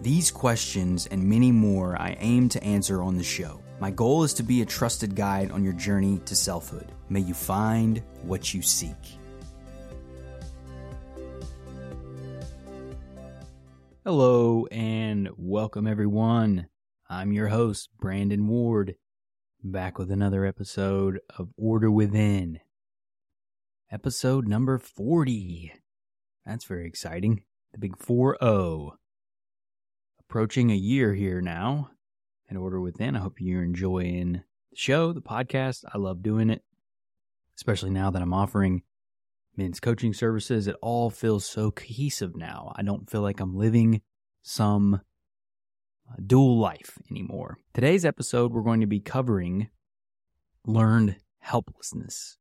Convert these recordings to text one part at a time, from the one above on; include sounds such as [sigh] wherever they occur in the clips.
These questions and many more I aim to answer on the show. My goal is to be a trusted guide on your journey to selfhood. May you find what you seek. Hello and welcome everyone. I'm your host, Brandon Ward, back with another episode of Order Within. Episode number 40. That's very exciting. The big 4 0. Approaching a year here now. In Order Within, I hope you're enjoying the show, the podcast. I love doing it, especially now that I'm offering men's coaching services. It all feels so cohesive now. I don't feel like I'm living some uh, dual life anymore. Today's episode, we're going to be covering learned helplessness.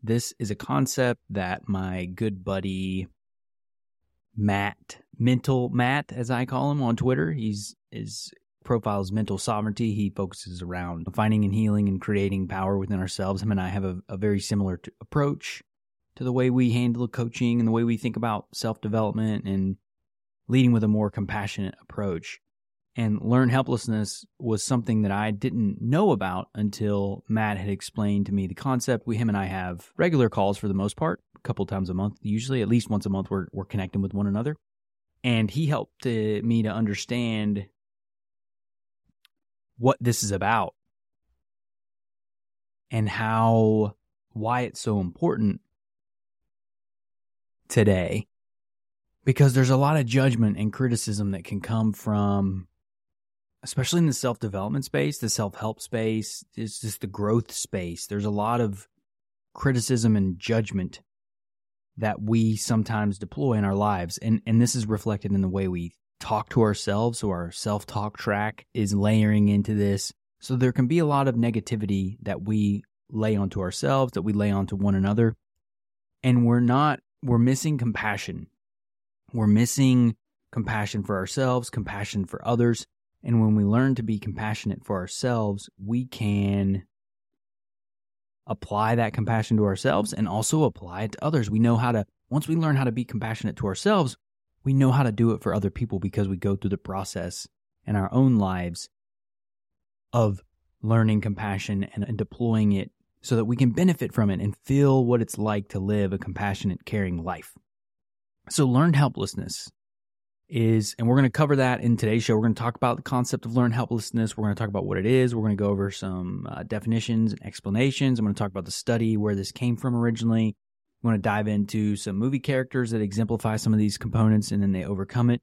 This is a concept that my good buddy Matt, Mental Matt, as I call him on Twitter, he's his profile is mental sovereignty. He focuses around finding and healing and creating power within ourselves. Him and I have a, a very similar t- approach to the way we handle coaching and the way we think about self development and leading with a more compassionate approach. And learn helplessness was something that I didn't know about until Matt had explained to me the concept. We, him and I have regular calls for the most part, a couple times a month, usually at least once a month. We're we're connecting with one another, and he helped uh, me to understand what this is about and how why it's so important today because there's a lot of judgment and criticism that can come from especially in the self-development space the self-help space it's just the growth space. There's a lot of criticism and judgment that we sometimes deploy in our lives. And and this is reflected in the way we talk to ourselves. So our self-talk track is layering into this. So there can be a lot of negativity that we lay onto ourselves that we lay onto one another. And we're not we're missing compassion. We're missing compassion for ourselves, compassion for others. And when we learn to be compassionate for ourselves, we can apply that compassion to ourselves and also apply it to others. We know how to, once we learn how to be compassionate to ourselves, we know how to do it for other people because we go through the process in our own lives of learning compassion and, deploying it so that we can benefit from it and feel what it's like to live a compassionate, caring life. So, learned helplessness is, and we're going to cover that in today's show. We're going to talk about the concept of learned helplessness. We're going to talk about what it is. We're going to go over some uh, definitions and explanations. I'm going to talk about the study, where this came from originally. We're going to dive into some movie characters that exemplify some of these components and then they overcome it.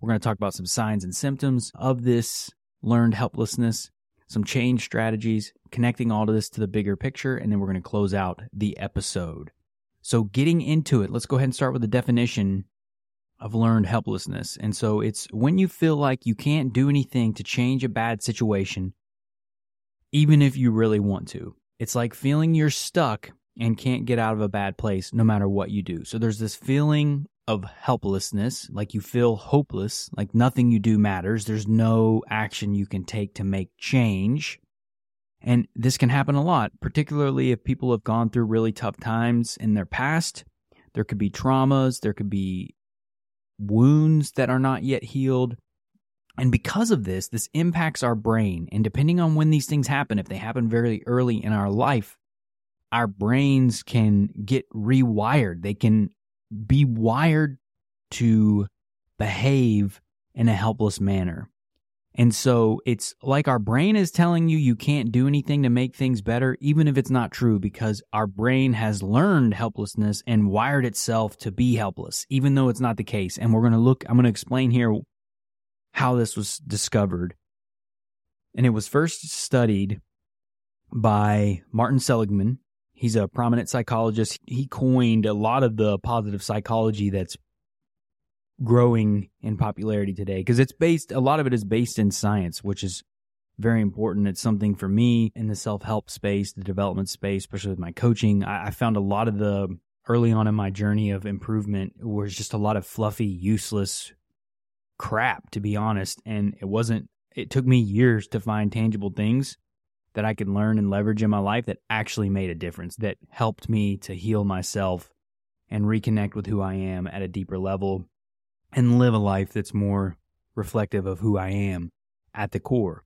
We're going to talk about some signs and symptoms of this learned helplessness, some change strategies, connecting all of this to the bigger picture, and then we're going to close out the episode. So, getting into it, let's go ahead and start with the definition of learned helplessness. And so, it's when you feel like you can't do anything to change a bad situation, even if you really want to. It's like feeling you're stuck and can't get out of a bad place no matter what you do. So, there's this feeling of helplessness, like you feel hopeless, like nothing you do matters. There's no action you can take to make change. And this can happen a lot, particularly if people have gone through really tough times in their past. There could be traumas, there could be wounds that are not yet healed. And because of this, this impacts our brain. And depending on when these things happen, if they happen very early in our life, our brains can get rewired. They can be wired to behave in a helpless manner. And so it's like our brain is telling you you can't do anything to make things better, even if it's not true, because our brain has learned helplessness and wired itself to be helpless, even though it's not the case. And we're going to look, I'm going to explain here how this was discovered. And it was first studied by Martin Seligman. He's a prominent psychologist. He coined a lot of the positive psychology that's growing in popularity today because it's based a lot of it is based in science which is very important. It's something for me in the self help space, the development space, especially with my coaching. I, I found a lot of the early on in my journey of improvement was just a lot of fluffy, useless crap, to be honest. And it wasn't, it took me years to find tangible things that I could learn and leverage in my life that actually made a difference, that helped me to heal myself and reconnect with who I am at a deeper level and live a life that's more reflective of who I am at the core.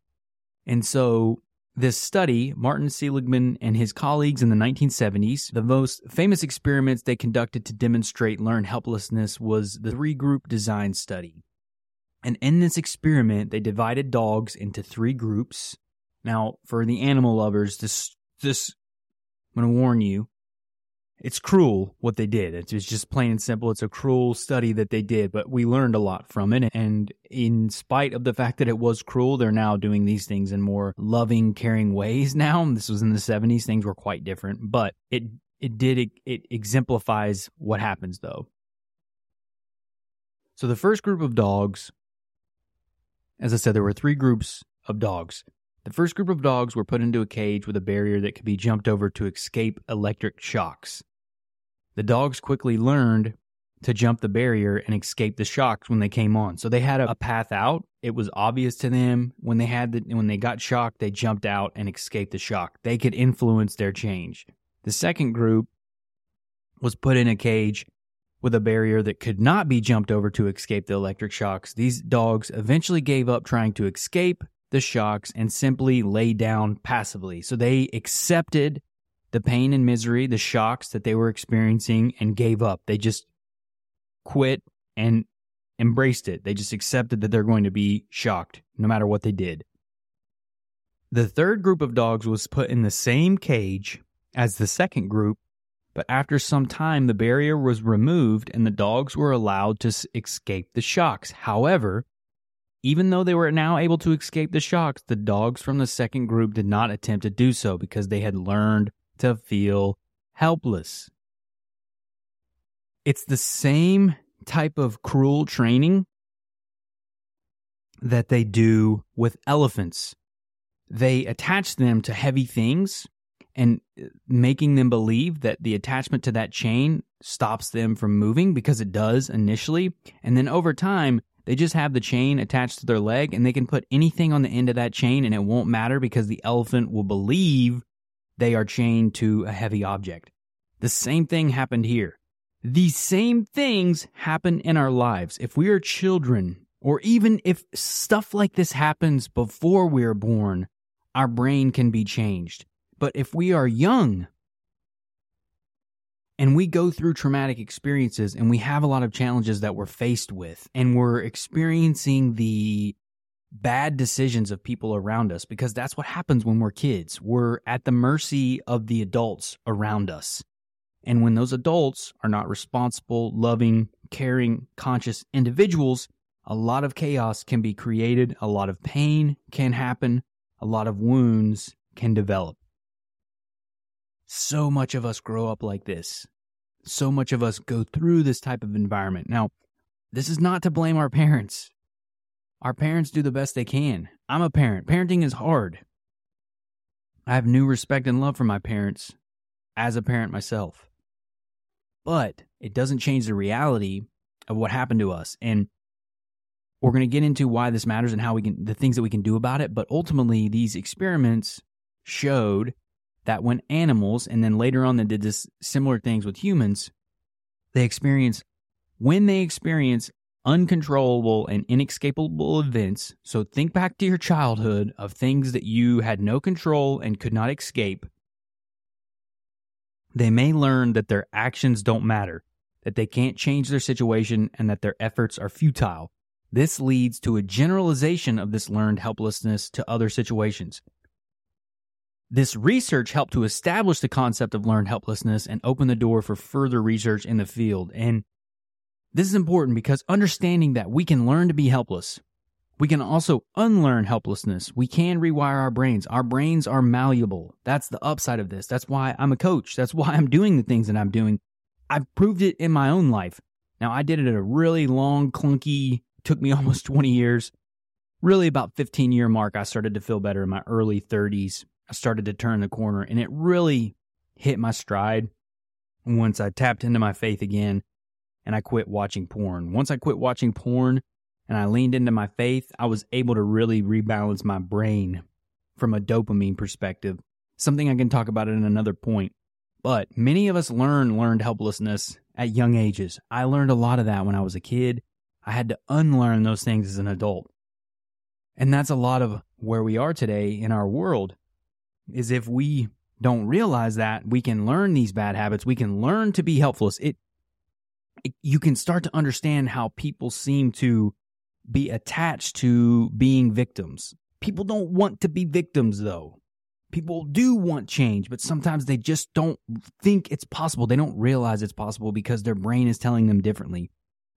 And so, this study, Martin Seligman and his colleagues in the 1970s, the most famous experiments they conducted to demonstrate learned helplessness was the three group design study. And in this experiment, they divided dogs into three groups. Now, for the animal lovers, this, this, I'm going to warn you, it's cruel what they did. It's just plain and simple. It's a cruel study that they did, but we learned a lot from it. And in spite of the fact that it was cruel, they're now doing these things in more loving, caring ways now. This was in the 70s. Things were quite different, but it, it did, it, it exemplifies what happens though. So the first group of dogs, as I said, there were three groups of dogs. The first group of dogs were put into a cage with a barrier that could be jumped over to escape electric shocks. The dogs quickly learned to jump the barrier and escape the shocks when they came on. So they had a, path out. It was obvious to them when they had the, when they got shocked, they jumped out and escaped the shock. They could influence their change. The second group was put in a cage with a barrier that could not be jumped over to escape the electric shocks. These dogs eventually gave up trying to escape the shocks and simply lay down passively. So they accepted the pain and misery, the shocks that they were experiencing, and gave up. They just quit and embraced it. They just accepted that they're going to be shocked no matter what they did. The third group of dogs was put in the same cage as the second group, but after some time, the barrier was removed and the dogs were allowed to escape the shocks. However, even though they were now able to escape the shocks, the dogs from the second group did not attempt to do so because they had learned to feel helpless. It's the same type of cruel training that they do with elephants. They attach them to heavy things and uh, making them believe that the attachment to that chain stops them from moving because it does initially. And then over time, they just have the chain attached to their leg and they can put anything on the end of that chain and it won't matter because the elephant will believe they are chained to a heavy object. The same thing happened here. These same things happen in our lives. If we are children, or even if stuff like this happens before we are born, our brain can be changed. But if we are young and we go through traumatic experiences and we have a lot of challenges that we're faced with, and we're experiencing the bad decisions of people around us because that's what happens when we're kids. We're at the mercy of the adults around us. And when those adults are not responsible, loving, caring, conscious individuals, a lot of chaos can be created, a lot of pain can happen, a lot of wounds can develop. So much of us grow up like this. So much of us go through this type of environment. Now, this is not to blame our [laughs] parents. Our parents do the best they can. I'm a parent. Parenting is hard. I have new respect and love for my parents as a parent myself. But it doesn't change the reality of what happened to us. And we're going to get into why this matters and how we can, the things that we can do about it. But ultimately, these experiments showed that when animals, and then later on they did this similar things with humans, they experience, when they experience uncontrollable and inescapable events. So think back to your childhood of things that you had no control and could not escape. They may learn that their actions don't matter, that they can't change their situation, and that their efforts are futile. This leads to a generalization of this learned helplessness to other situations. This research helped to establish the concept of learned helplessness and open the door for further research in the field. And this is important because understanding that we can learn to be helpless, we can also unlearn helplessness. We can rewire our brains. Our brains are malleable. That's the upside of this. That's why I'm a coach. That's why I'm doing the things that I'm doing. I've proved it in my own life. Now, I did it at a really long, clunky, took me [laughs] almost 20 years really about 15 year mark, I started to feel better in my early 30s. I started to turn the corner and it really hit my stride once I tapped into my faith again and I quit watching porn. Once I quit watching porn and I leaned into my faith, I was able to really rebalance my brain from a dopamine perspective. Something I can talk about in another point. But many of us learn learned helplessness at young ages. I learned a lot of that when I was a kid. I had to unlearn those things as an adult. And that's a lot of where we are today in our world is if we don't realize that we can learn these bad habits, we can learn to be helpless. It you can start to understand how people seem to be attached to being victims. People don't want to be victims though. People do want change, but sometimes they just don't think it's possible. They don't realize it's possible because their brain is telling them differently.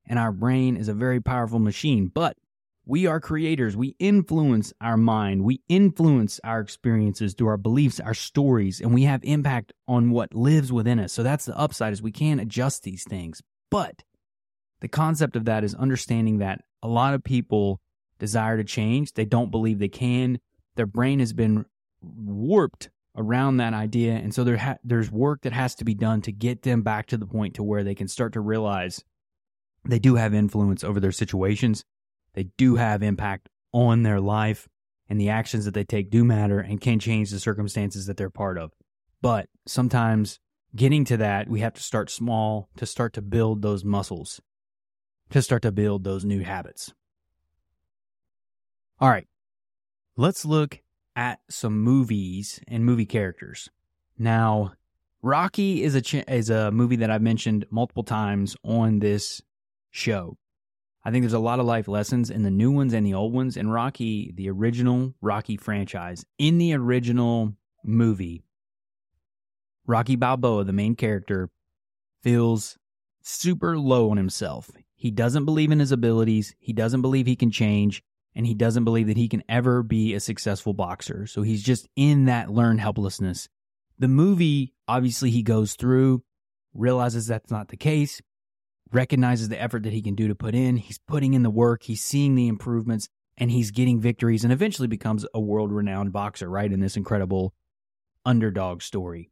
And our brain is a very powerful machine, but we are creators. We influence our mind. We influence our experiences through our beliefs, our stories, and we have impact on what lives within us. So that's the upside is we can adjust these things. But the concept of that is understanding that a lot of people desire to change. They don't believe they can. Their brain has been warped around that idea. And so there ha- there's work that has to be done to get them back to the point to where they can start to realize they do have influence over their situations they do have impact on their life, and the actions that they take do matter and can change the circumstances that they're part of. But sometimes getting to that, we have to start small to start to build those muscles, to start to build those new habits. All right, let's look at some movies and movie characters. Now, Rocky is a ch- is a movie that I've mentioned multiple times on this show. I think there's a lot of life lessons in the new ones and the old ones. In Rocky, the original Rocky franchise, in the original movie, Rocky Balboa, the main character, feels super low on himself. He doesn't believe in his abilities, he doesn't believe he can change, and he doesn't believe that he can ever be a successful boxer. So he's just in that learned helplessness. The movie, obviously, he goes through, realizes that's not the case recognizes the effort that he can do to put in. He's putting in the work, he's seeing the improvements, and he's getting victories and eventually becomes a world renowned boxer, right? In this incredible underdog story.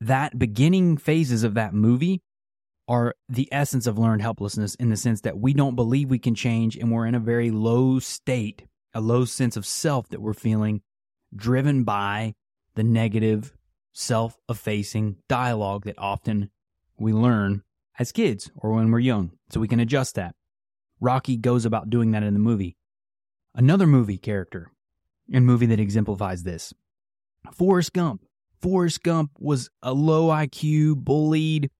That beginning phases of that movie are the essence of learned helplessness in the sense that we don't believe we can change and we're in a very low state, a low sense of self that we're feeling, driven by the negative, self effacing dialogue that often we learn as kids or when we're young, so we can adjust that. Rocky goes about doing that in the movie. Another movie character and movie that exemplifies this Forrest Gump. Forrest Gump was a low IQ, bullied,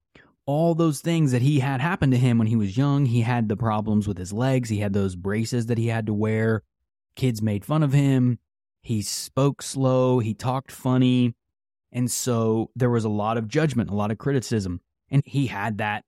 all those things that he had happened to him when he was young. He had the problems with his legs, he had those braces that he had to wear. Kids made fun of him. He spoke slow, he talked funny. And so there was a lot of judgment, a lot of criticism. And he had that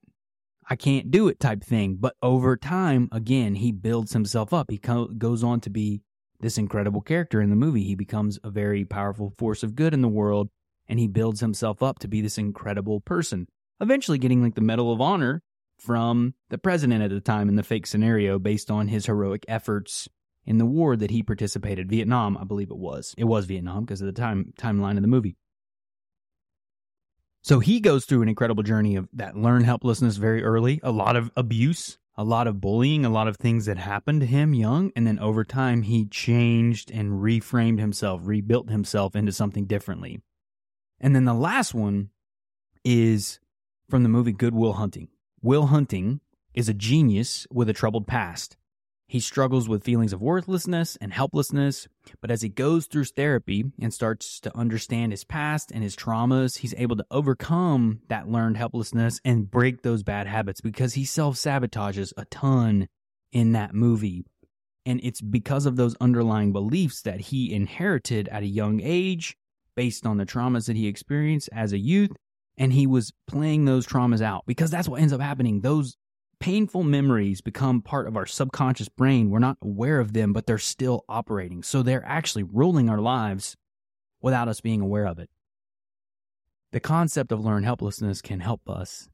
I can't do it type thing. But over time, again, he builds himself up. He co- goes on to be this incredible character in the movie. He becomes a very powerful force of good in the world and he builds himself up to be this incredible person. Eventually getting like the Medal of Honor from the president at the time in the fake scenario based on his heroic efforts in the war that he participated Vietnam, I believe it was. It was Vietnam because of the time timeline of the movie. So he goes through an incredible journey of that learned helplessness very early, a lot of abuse, a lot of bullying, a lot of things that happened to him young. And then over time, he changed and reframed himself, rebuilt himself into something differently. And then the last one is from the movie Good Will Hunting. Will Hunting is a genius with a troubled past. He struggles with feelings of worthlessness and helplessness, but as he goes through therapy and starts to understand his past and his traumas, he's able to overcome that learned helplessness and break those bad habits because he self sabotages a ton in that movie. And it's because of those underlying beliefs that he inherited at a young age based on the traumas that he experienced as a youth. And he was playing those traumas out because that's what ends up happening. Those painful memories become part of our subconscious brain. We're not aware of them, but they're still operating. So they're actually ruling our lives without us being aware of it. The concept of learned helplessness can help us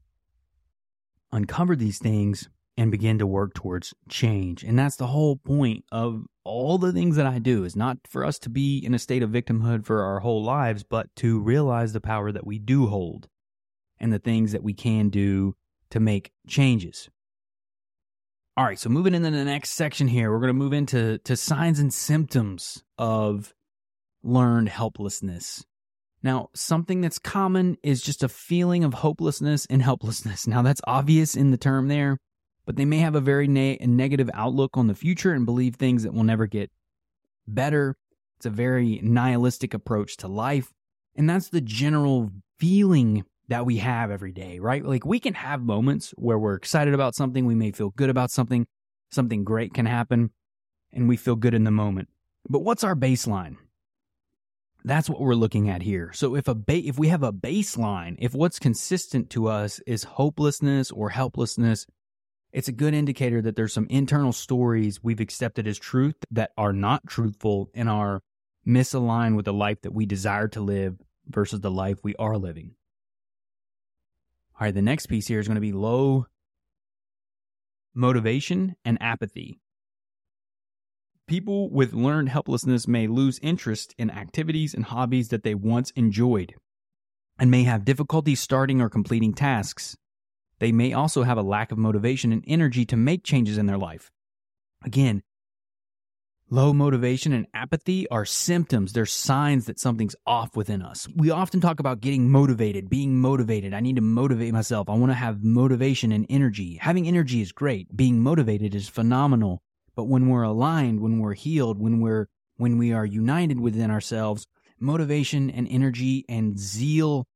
uncover these things and begin to work towards change. And that's the whole point of all the things that I do is not for us to be in a state of victimhood for our whole lives, but to realize the power that we do hold and the things that we can do to make changes. All right, so moving into the next section here, we're going to move into to signs and symptoms of learned helplessness. Now, something that's common is just a feeling of hopelessness and helplessness. [laughs] Now, that's obvious in the term there, but they may have a very ne- negative outlook on the future and believe things that will never get better. It's a very nihilistic approach to life. And that's the general feeling that we have every day, right? Like we can have moments where we're excited about something, we may feel good about something, something great can happen, and we feel good in the moment. But what's our baseline? That's what we're looking at here. So if a ba- if we have a baseline, if what's consistent to us is hopelessness or helplessness, it's a good indicator that there's some internal stories we've accepted as truth that are not truthful and are misaligned with the life that we desire to live versus the life we are living. All right, the next piece here is going to be low motivation and apathy. People with learned helplessness may lose interest in activities and hobbies that they once enjoyed and may have difficulty starting or completing tasks. They may also have a lack of motivation and energy to make changes in their life. Again, Low motivation and apathy are symptoms. They're signs that something's off within us. We often talk about getting motivated, being motivated. I need to motivate myself. I want to have motivation and energy. Having energy is great. Being motivated is phenomenal. But when we're aligned, when we're healed, when we're when we are united within ourselves, motivation and energy and zeal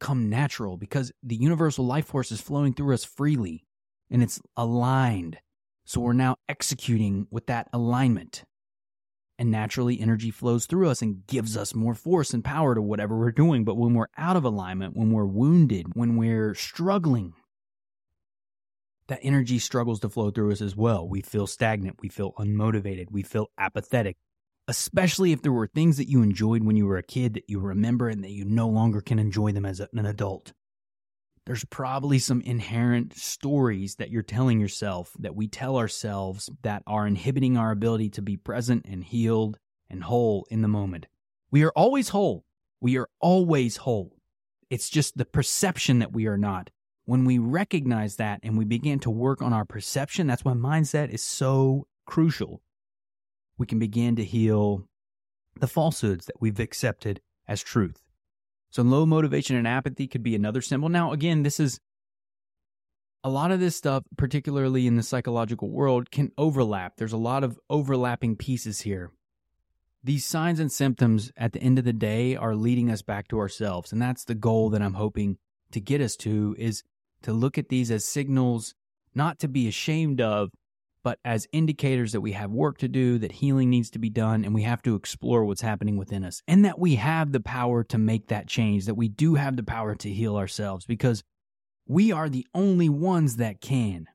come natural because the universal life force is flowing through us freely and it's aligned. So we're now executing with that alignment. And naturally, energy flows through us and gives us more force and power to whatever we're doing. But when we're out of alignment, when we're wounded, when we're struggling, that energy struggles to flow through us as well. We feel stagnant. We feel unmotivated. We feel apathetic, especially if there were things that you enjoyed when you were a kid that you remember and that you no longer can enjoy them as an adult. There's probably some inherent stories that you're telling yourself, that we tell ourselves, that are inhibiting our ability to be present and healed and whole in the moment. We are always whole. We are always whole. It's just the perception that we are not when we recognize that and we begin to work on our perception, that's why mindset is so crucial. We can begin to heal the falsehoods that we've accepted as truth. So, low motivation and apathy could be another symbol. Now, again, this is a lot of this stuff, particularly in the psychological world, can overlap. There's a lot of overlapping pieces here. These signs and symptoms at the end of the day are leading us back to ourselves. And that's the goal that I'm hoping to get us to is to look at these as signals not to be ashamed of, but as indicators that we have work to do, that healing needs to be done, and we have to explore what's happening within us, and that we have the power to make that change, that we do have the power to heal ourselves because we are the only ones that can.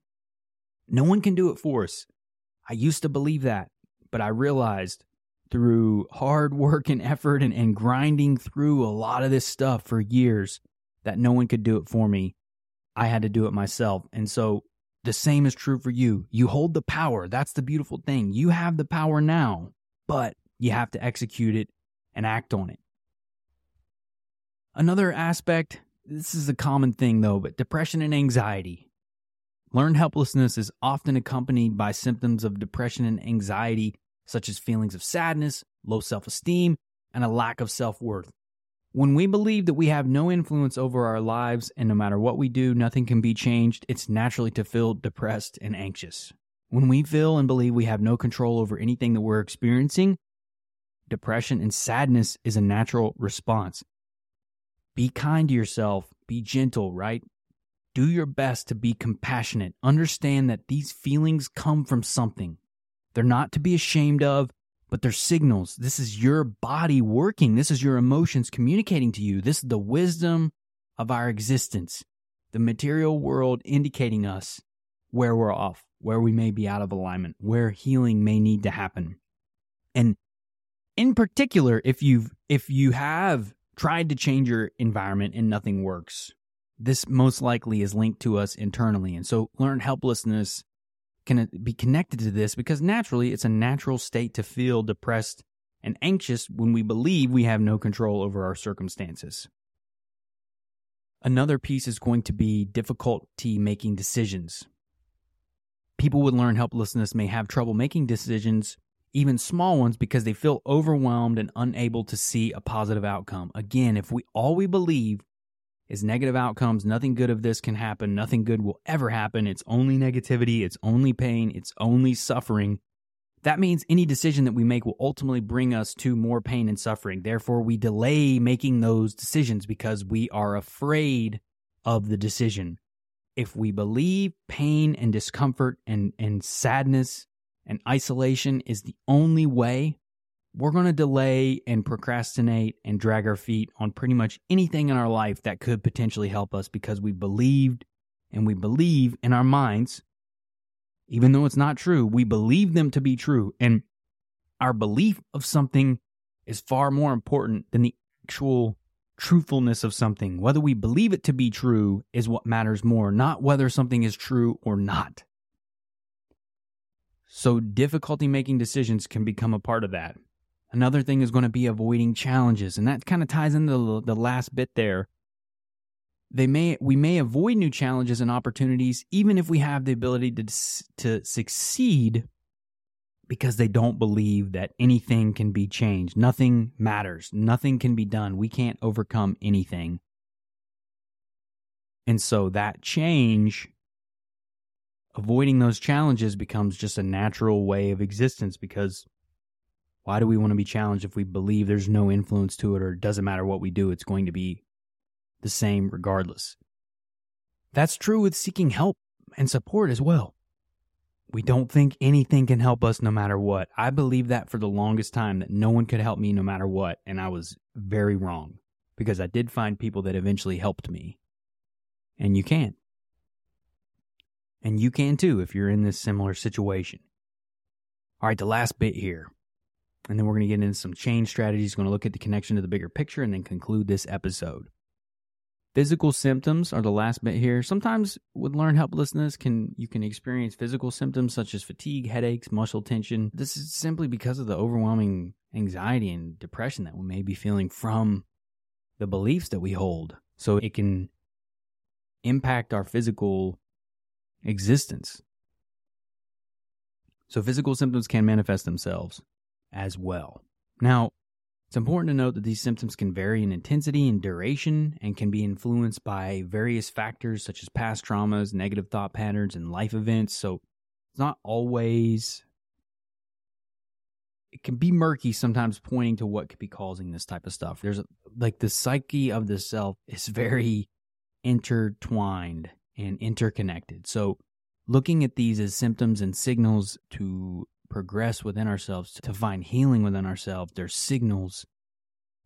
No one can do it for us. I used to believe that, but I realized through hard work and effort and, and grinding through a lot of this stuff for years that no one could do it for me. I had to do it myself. And so the same is true for you. You hold the power. That's the beautiful thing. You have the power now, but you have to execute it and act on it. Another aspect, this is a common thing though, but depression and anxiety. Learned helplessness is often accompanied by symptoms of depression and anxiety, such as feelings of sadness, low self esteem, and a lack of self worth. When we believe that we have no influence over our lives and no matter what we do, nothing can be changed, it's naturally to feel depressed and anxious. When we feel and believe we have no control over anything that we're experiencing, depression and sadness is a natural response. Be kind to yourself, be gentle, right? Do your best to be compassionate. Understand that these feelings come from something. They're not to be ashamed of, but they're signals. This is your body working. This is your emotions communicating to you. This is the wisdom of our existence, the material world indicating us where we're off, where we may be out of alignment, where healing may need to happen. And in particular, if you've if you have tried to change your environment and nothing works, this most likely is linked to us internally. And so learned helplessness can be connected to this because naturally it's a natural state to feel depressed and anxious when we believe we have no control over our circumstances. Another piece is going to be difficulty making decisions. People with learned helplessness may have trouble making decisions, even small ones, because they feel overwhelmed and unable to see a positive outcome. Again, if we all we believe is negative outcomes, nothing good of this can happen, nothing good will ever happen, it's only negativity, it's only pain, it's only suffering, that means any decision that we make will ultimately bring us to more pain and suffering. Therefore, we delay making those decisions because we are afraid of the decision. If we believe pain and discomfort and, and sadness and isolation is the only way, we're going to delay and procrastinate and drag our feet on pretty much anything in our life that could potentially help us because we believed and we believe in our minds even though it's not true, we believe them to be true. And our belief of something is far more important than the actual truthfulness of something. Whether we believe it to be true is what matters more, not whether something is true or not. So, difficulty making decisions can become a part of that. Another thing is going to be avoiding challenges, and that kind of ties into the, last bit there. They may we may avoid new challenges and opportunities even if we have the ability to to succeed because they don't believe that anything can be changed. Nothing matters. Nothing can be done. We can't overcome anything. And so that change avoiding those challenges becomes just a natural way of existence because why do we want to be challenged if we believe there's no influence to it or it doesn't matter what we do it's going to be the same regardless. That's true with seeking help and support as well. We don't think anything can help us no matter what. I believed that for the longest time that no one could help me no matter what, and I was very wrong because I did find people that eventually helped me. And you can. And you can too if you're in this similar situation. All right, the last bit here. And then we're going to get into some change strategies, going to look at the connection to the bigger picture, and then conclude this episode. Physical symptoms are the last bit here. Sometimes with learned helplessness can you can experience physical symptoms such as fatigue, headaches, muscle tension. This is simply because of the overwhelming anxiety and depression that we may be feeling from the beliefs that we hold. So it can impact our physical existence. So physical symptoms can manifest themselves as well. Now, it's important to note that these symptoms can vary in intensity and duration and can be influenced by various factors such as past traumas, negative thought patterns, and life events. So it's not always, it can be murky sometimes pointing to what could be causing this type of stuff. There's like the psyche of the self is very intertwined and interconnected. So looking at these as symptoms and signals to progress within ourselves, to find healing within ourselves, their signals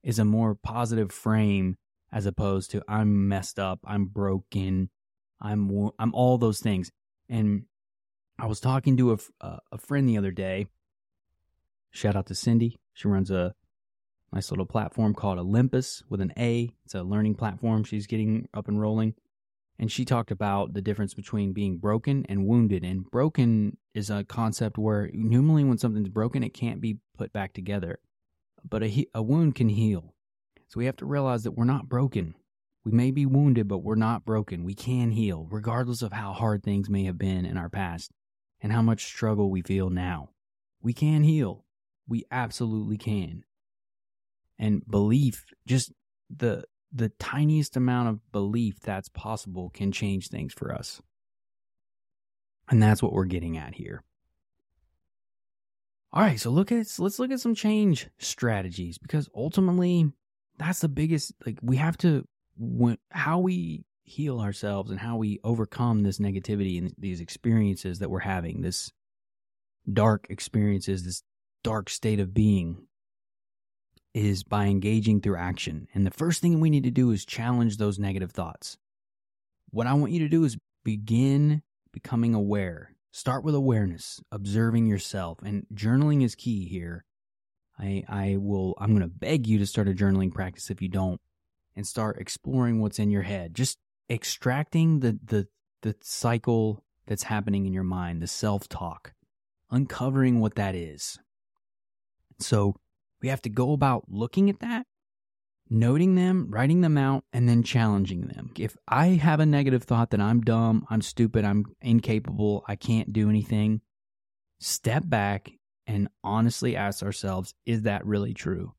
is a more positive frame as opposed to I'm messed up, I'm broken, I'm I'm all those things. And I was talking to a, uh, a friend the other day. Shout out to Cindy. She runs a nice little platform called Olympus with an A. It's a learning platform she's getting up and rolling and she talked about the difference between being broken and wounded. And broken is a concept where normally when something's broken, it can't be put back together, but a, a wound can heal. So we have to realize that we're not broken. We may be wounded, but we're not broken. We can heal, regardless of how hard things may have been in our past and how much struggle we feel now. We can heal. We absolutely can. And belief, just the the tiniest amount of belief that's possible can change things for us. And that's what we're getting at here. All right, so look at let's look at some change strategies because ultimately that's the biggest like we have to when, how we heal ourselves and how we overcome this negativity and these experiences that we're having, this dark experiences, this dark state of being is by engaging through action. And the first thing we need to do is challenge those negative thoughts. What I want you to do is begin becoming aware. Start with awareness, observing yourself, and journaling is key here. I I will I'm going to beg you to start a journaling practice if you don't and start exploring what's in your head. Just extracting the the the cycle that's happening in your mind, the self talk, uncovering what that is. So we have to go about looking at that, noting them, writing them out, and then challenging them. If I have a negative thought that I'm dumb, I'm stupid, I'm incapable, I can't do anything, step back and honestly ask ourselves, is that really true?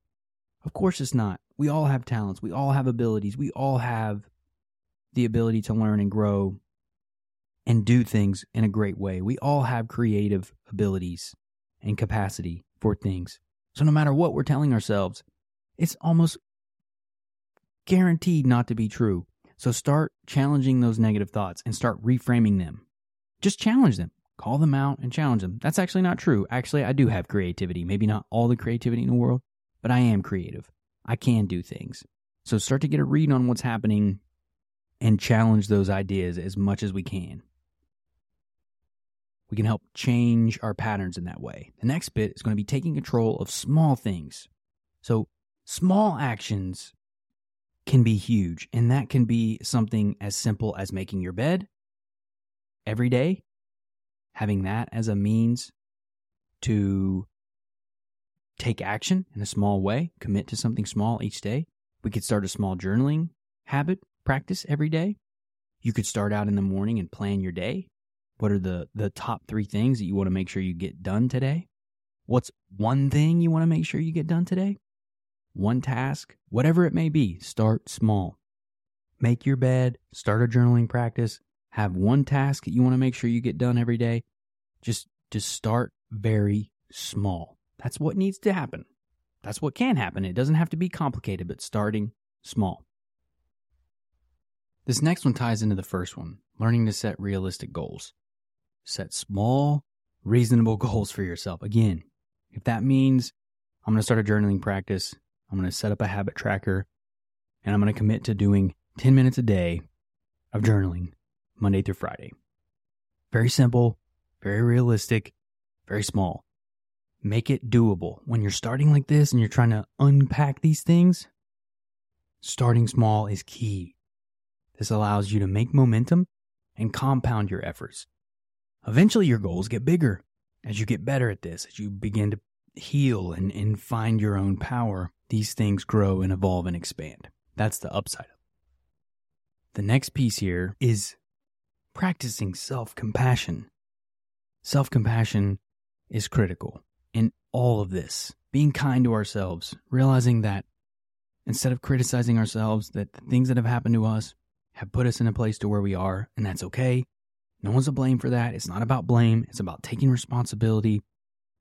Of course it's not. We all have talents, we all have abilities, we all have the ability to learn and grow and do things in a great way. We all have creative abilities and capacity for things. So no matter what we're telling ourselves, it's almost guaranteed not to be true. So start challenging those negative thoughts and start reframing them. Just challenge them. Call them out and challenge them. That's actually not true. Actually, I do have creativity. Maybe not all the creativity in the world, but I am creative. I can do things. So start to get a read on what's happening and challenge those ideas as much as we can. We can help change our patterns in that way. The next bit is going to be taking control of small things. So, small actions can be huge, and that can be something as simple as making your bed every day, having that as a means to take action in a small way, commit to something small each day. We could start a small journaling habit practice every day. You could start out in the morning and plan your day. What are the, the top three things that you want to make sure you get done today? What's one thing you want to make sure you get done today? One task, whatever it may be, start small. Make your bed, start a journaling practice, have one task that you want to make sure you get done every day. Just, just start very small. That's what needs to happen. That's what can happen. It doesn't have to be complicated, but starting small. This next one ties into the first one learning to set realistic goals. Set small, reasonable [laughs] goals for yourself. Again, if that means I'm going to start a journaling practice, I'm going to set up a habit tracker, and I'm going to commit to doing 10 minutes a day of journaling Monday through Friday. Very simple, very realistic, very small. Make it doable. When you're starting like this and you're trying to unpack these things, starting small is key. This allows you to make momentum and compound your efforts. Eventually, your goals get bigger as you get better at this, as you begin to heal and, and find your own power. These things grow and evolve and expand. That's the upside. of it. The next piece here is practicing self compassion. Self compassion is critical in all of this. Being kind to ourselves, realizing that instead of criticizing ourselves, that the things that have happened to us have put us in a place to where we are, and that's okay. No one's to blame for that. It's not about blame, it's about taking responsibility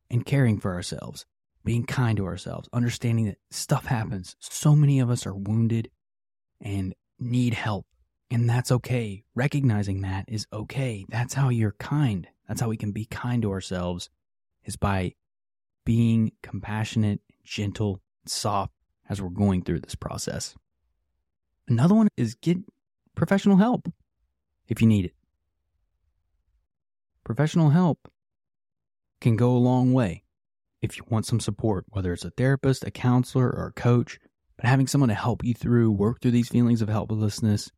and caring for ourselves, being kind to ourselves, understanding that stuff happens. So many of us are wounded and need help, and that's okay. Recognizing that is okay. That's how you're kind. That's how we can be kind to ourselves is by being compassionate, gentle, soft as we're going through this process. Another one is get professional help if you need it. Professional help can go a long way if you want some support, whether it's a therapist, a counselor, or a coach. But having someone to help you through, work through these feelings of helplessness,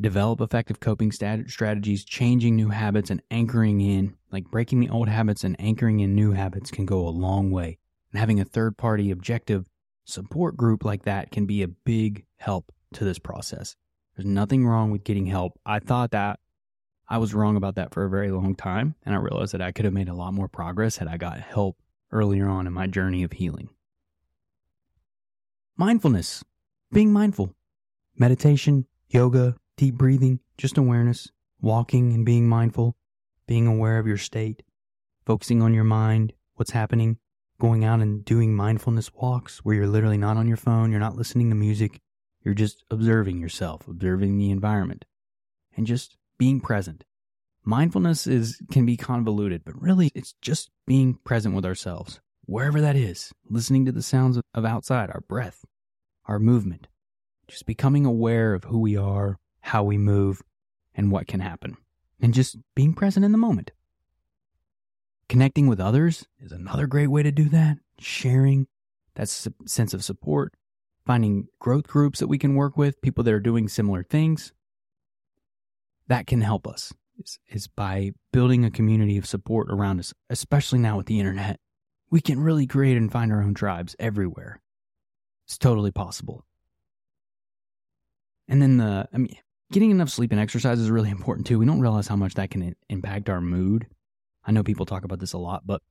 develop effective coping strategies, changing new habits, and anchoring in, like breaking the old habits and anchoring in new habits, can go a long way. And having a third party objective support group like that can be a big help to this process. There's nothing wrong with getting help. I thought that I was wrong about that for a very long time, and I realized that I could have made a lot more progress had I got help earlier on in my journey of healing. Mindfulness, being mindful, meditation, yoga, deep breathing, just awareness, walking and being mindful, being aware of your state, focusing on your mind, what's happening, going out and doing mindfulness walks where you're literally not on your phone, you're not listening to music, you're just observing yourself, observing the environment, and just being present. Mindfulness is can be convoluted, but really it's just being present with ourselves, wherever that is, listening to the sounds of outside, our breath, our movement, just becoming aware of who we are, how we move, and what can happen, and just being present in the moment. Connecting with others is another great way to do that. Sharing that sense of support, finding growth groups that we can work with, people that are doing similar things. That can help us. Is, is by building a community of support around us, especially now with the internet. We can really create and find our own tribes everywhere. It's totally possible. And then the, I mean, getting enough sleep and exercise is really [laughs] important too. We don't realize how much that can impact our mood. I know people talk about this a lot, but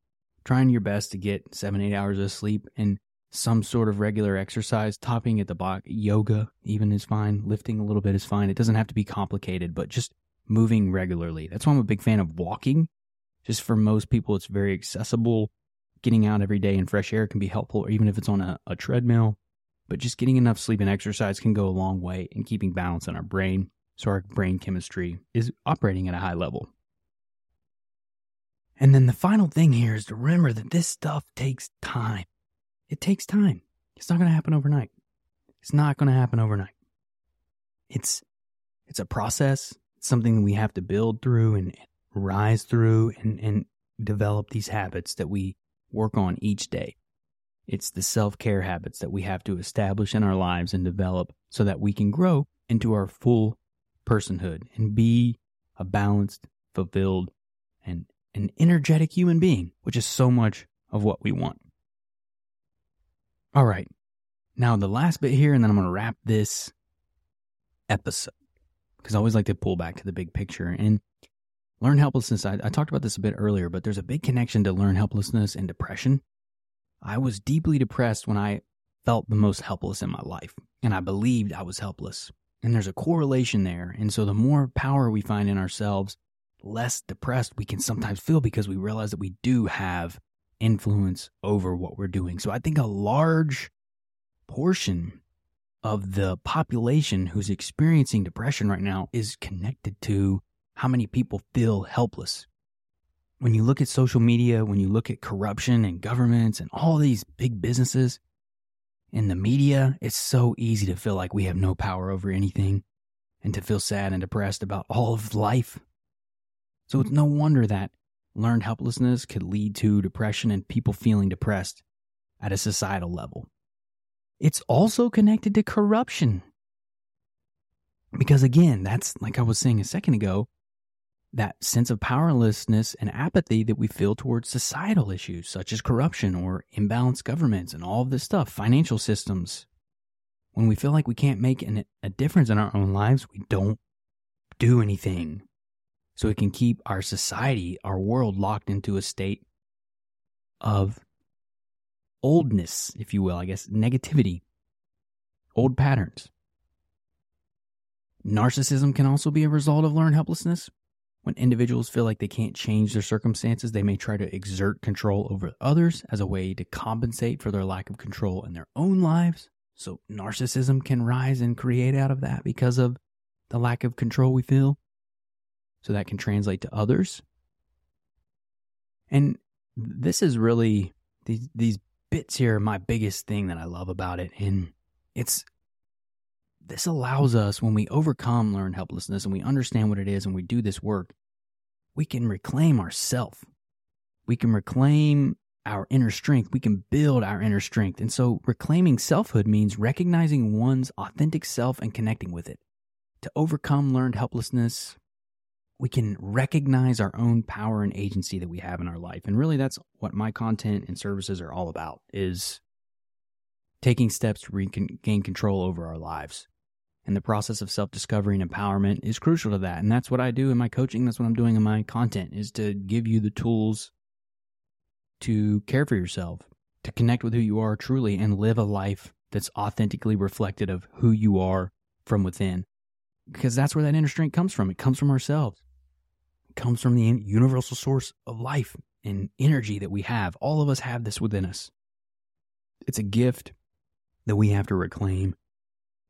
trying your best to get seven, eight hours of sleep and some sort of regular exercise, topping at the box, yoga even is fine. Lifting a little bit is fine. It doesn't have to be complicated, but just moving regularly. That's why I'm a big fan of walking. Just for most people, it's very accessible. Getting out every day in fresh air can be helpful, or even if it's on a, a treadmill. But just getting enough sleep and exercise can go a long way in keeping balance in our brain so our brain chemistry is operating at a high level. And then the final thing here is to remember that this stuff takes time. It takes time. It's not going to happen overnight. It's not going to happen overnight. It's it's a process. Something we have to build through and rise through and, and develop these habits that we work on each day. It's the self care habits that we have to establish in our lives and develop so that we can grow into our full personhood and be a balanced, fulfilled, and an energetic human being, which is so much of what we want. All right. Now, the last bit here, and then I'm going to wrap this episode because I always like to pull back to the big picture and learn helplessness. I, I talked about this a bit earlier, but there's a big connection to learn helplessness and depression. I was deeply depressed when I felt the most helpless in my life, and I believed I was helpless. And there's a correlation there. And so the more power we find in ourselves, less depressed we can sometimes feel because we realize that we do have influence over what we're doing. So I think a large portion of the population who's experiencing depression right now is connected to how many people feel helpless. When you look at social media, when you look at corruption and governments and all these big businesses in the media, it's so easy to feel like we have no power over anything and to feel sad and depressed about all of life. So it's no wonder that learned helplessness could lead to depression and people feeling depressed at a societal level. It's also connected to corruption. Because again, that's like I was saying a second ago, that sense of powerlessness and apathy that we feel towards societal issues such as corruption or imbalanced governments and all of this stuff, financial systems. When we feel like we can't make an, a difference in our own lives, we don't do anything so it can keep our society, our world locked into a state of oldness, if you will, I guess, negativity, old patterns. Narcissism can also be a result of learned helplessness. When individuals feel like they can't change their circumstances, they may try to exert control over others as a way to compensate for their lack of control in their own lives. So, narcissism can rise and create out of that because of the lack of control we feel so that can translate to others. And this is really these these bits here are my biggest thing that I love about it. And it's this allows us when we overcome learned helplessness and we understand what it is and we do this work, we can reclaim ourself. We can reclaim our inner strength. We can build our inner strength. And so reclaiming selfhood means recognizing one's authentic self and connecting with it. To overcome learned helplessness, we can recognize our own power and agency that we have in our life. And really that's what my content and services are all about is taking steps to regain control over our lives. And the process of self-discovery and empowerment is crucial to that. And that's what I do in my coaching. That's what I'm doing in my content is to give you the tools to care for yourself, to connect with who you are truly and live a life that's authentically reflected of who you are from within. Because that's where that inner strength comes from. It comes from ourselves comes from the universal source of life and energy that we have. All of us have this within us. It's a gift that we have to reclaim.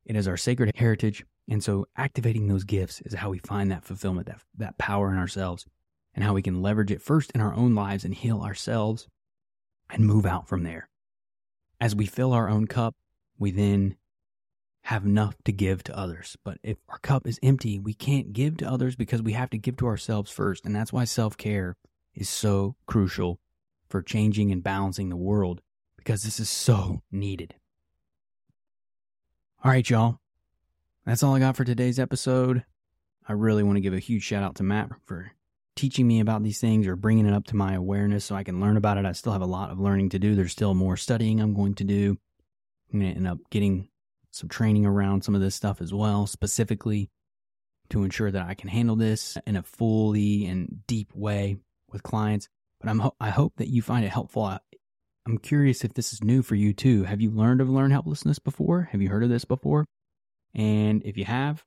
It is our sacred heritage. And so activating those gifts is how we find that fulfillment, that, that power in ourselves, and how we can leverage it first in our own lives and heal ourselves and move out from there. As we fill our own cup, we then have enough to give to others. But if our cup is empty, we can't give to others because we have to give to ourselves first. And that's why self care is so crucial for changing and balancing the world because this is so needed. All right, y'all. That's all I got for today's episode. I really want to give a huge shout out to Matt for teaching me about these things or bringing it up to my awareness so I can learn about it. I still have a lot of learning to do. There's still more studying I'm going to do. I'm going to end up getting some training around some of this stuff as well, specifically to ensure that I can handle this in a fully and deep way with clients. But I'm I hope that you find it helpful. I, I'm curious if this is new for you too. Have you learned of learn helplessness before? Have you heard of this before? And if you have,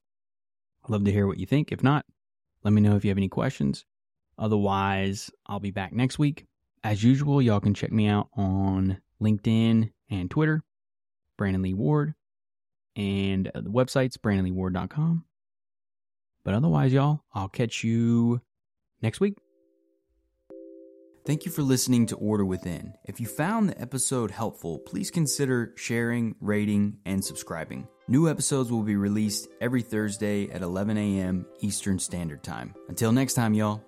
I'd love to hear what you think. If not, let me know if you have any questions. Otherwise, I'll be back next week. As usual, y'all can check me out on LinkedIn and Twitter, Brandon Lee Ward, and uh, the website's brandonleeward.com. But otherwise, y'all, I'll catch you next week. Thank you for listening to Order Within. If you found the episode helpful, please consider sharing, rating, and subscribing. New episodes will be released every Thursday at 11 a.m. Eastern Standard Time. Until next time, y'all.